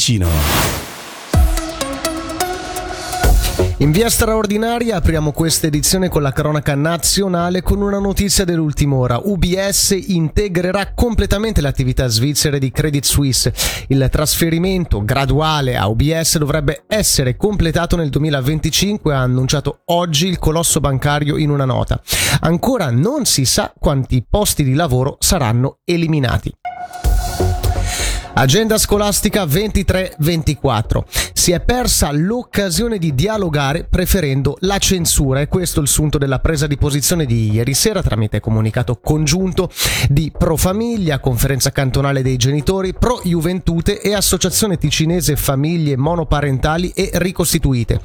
Ticino. In via straordinaria apriamo questa edizione con la cronaca nazionale con una notizia dell'ultima ora. UBS integrerà completamente le attività svizzere di Credit Suisse. Il trasferimento graduale a UBS dovrebbe essere completato nel 2025, ha annunciato oggi il colosso bancario in una nota. Ancora non si sa quanti posti di lavoro saranno eliminati. Agenda scolastica 23-24. Si è persa l'occasione di dialogare preferendo la censura e questo è il sunto della presa di posizione di ieri sera tramite comunicato congiunto di Pro Famiglia, Conferenza Cantonale dei Genitori, Pro Juventute e Associazione Ticinese Famiglie Monoparentali e Ricostituite.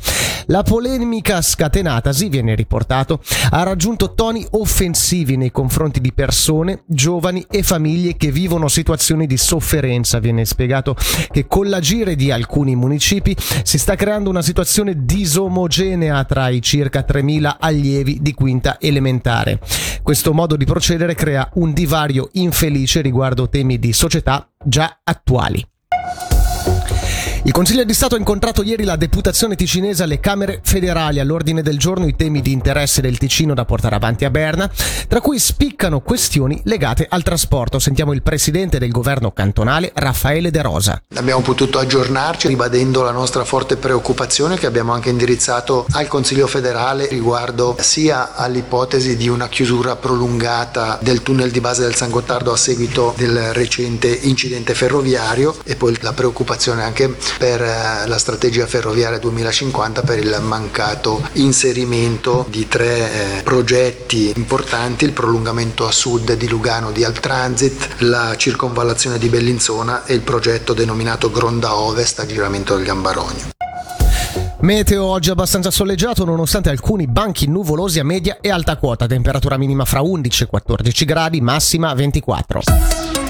La polemica scatenatasi, viene riportato, ha raggiunto toni offensivi nei confronti di persone, giovani e famiglie che vivono situazioni di sofferenza viene spiegato che con l'agire di alcuni municipi si sta creando una situazione disomogenea tra i circa 3.000 allievi di quinta elementare. Questo modo di procedere crea un divario infelice riguardo temi di società già attuali. Il Consiglio di Stato ha incontrato ieri la deputazione ticinese alle Camere federali. All'ordine del giorno i temi di interesse del Ticino da portare avanti a Berna, tra cui spiccano questioni legate al trasporto. Sentiamo il presidente del governo cantonale, Raffaele De Rosa. Abbiamo potuto aggiornarci ribadendo la nostra forte preoccupazione che abbiamo anche indirizzato al Consiglio federale riguardo sia all'ipotesi di una chiusura prolungata del tunnel di base del San Gottardo a seguito del recente incidente ferroviario e poi la preoccupazione anche per eh, la strategia ferroviaria 2050 per il mancato inserimento di tre eh, progetti importanti, il prolungamento a sud di Lugano di Altransit, la circonvallazione di Bellinzona e il progetto denominato Gronda Ovest a giramento del Gambarogno. Meteo oggi abbastanza soleggiato nonostante alcuni banchi nuvolosi a media e alta quota, temperatura minima fra 11 e 14 gradi, massima 24.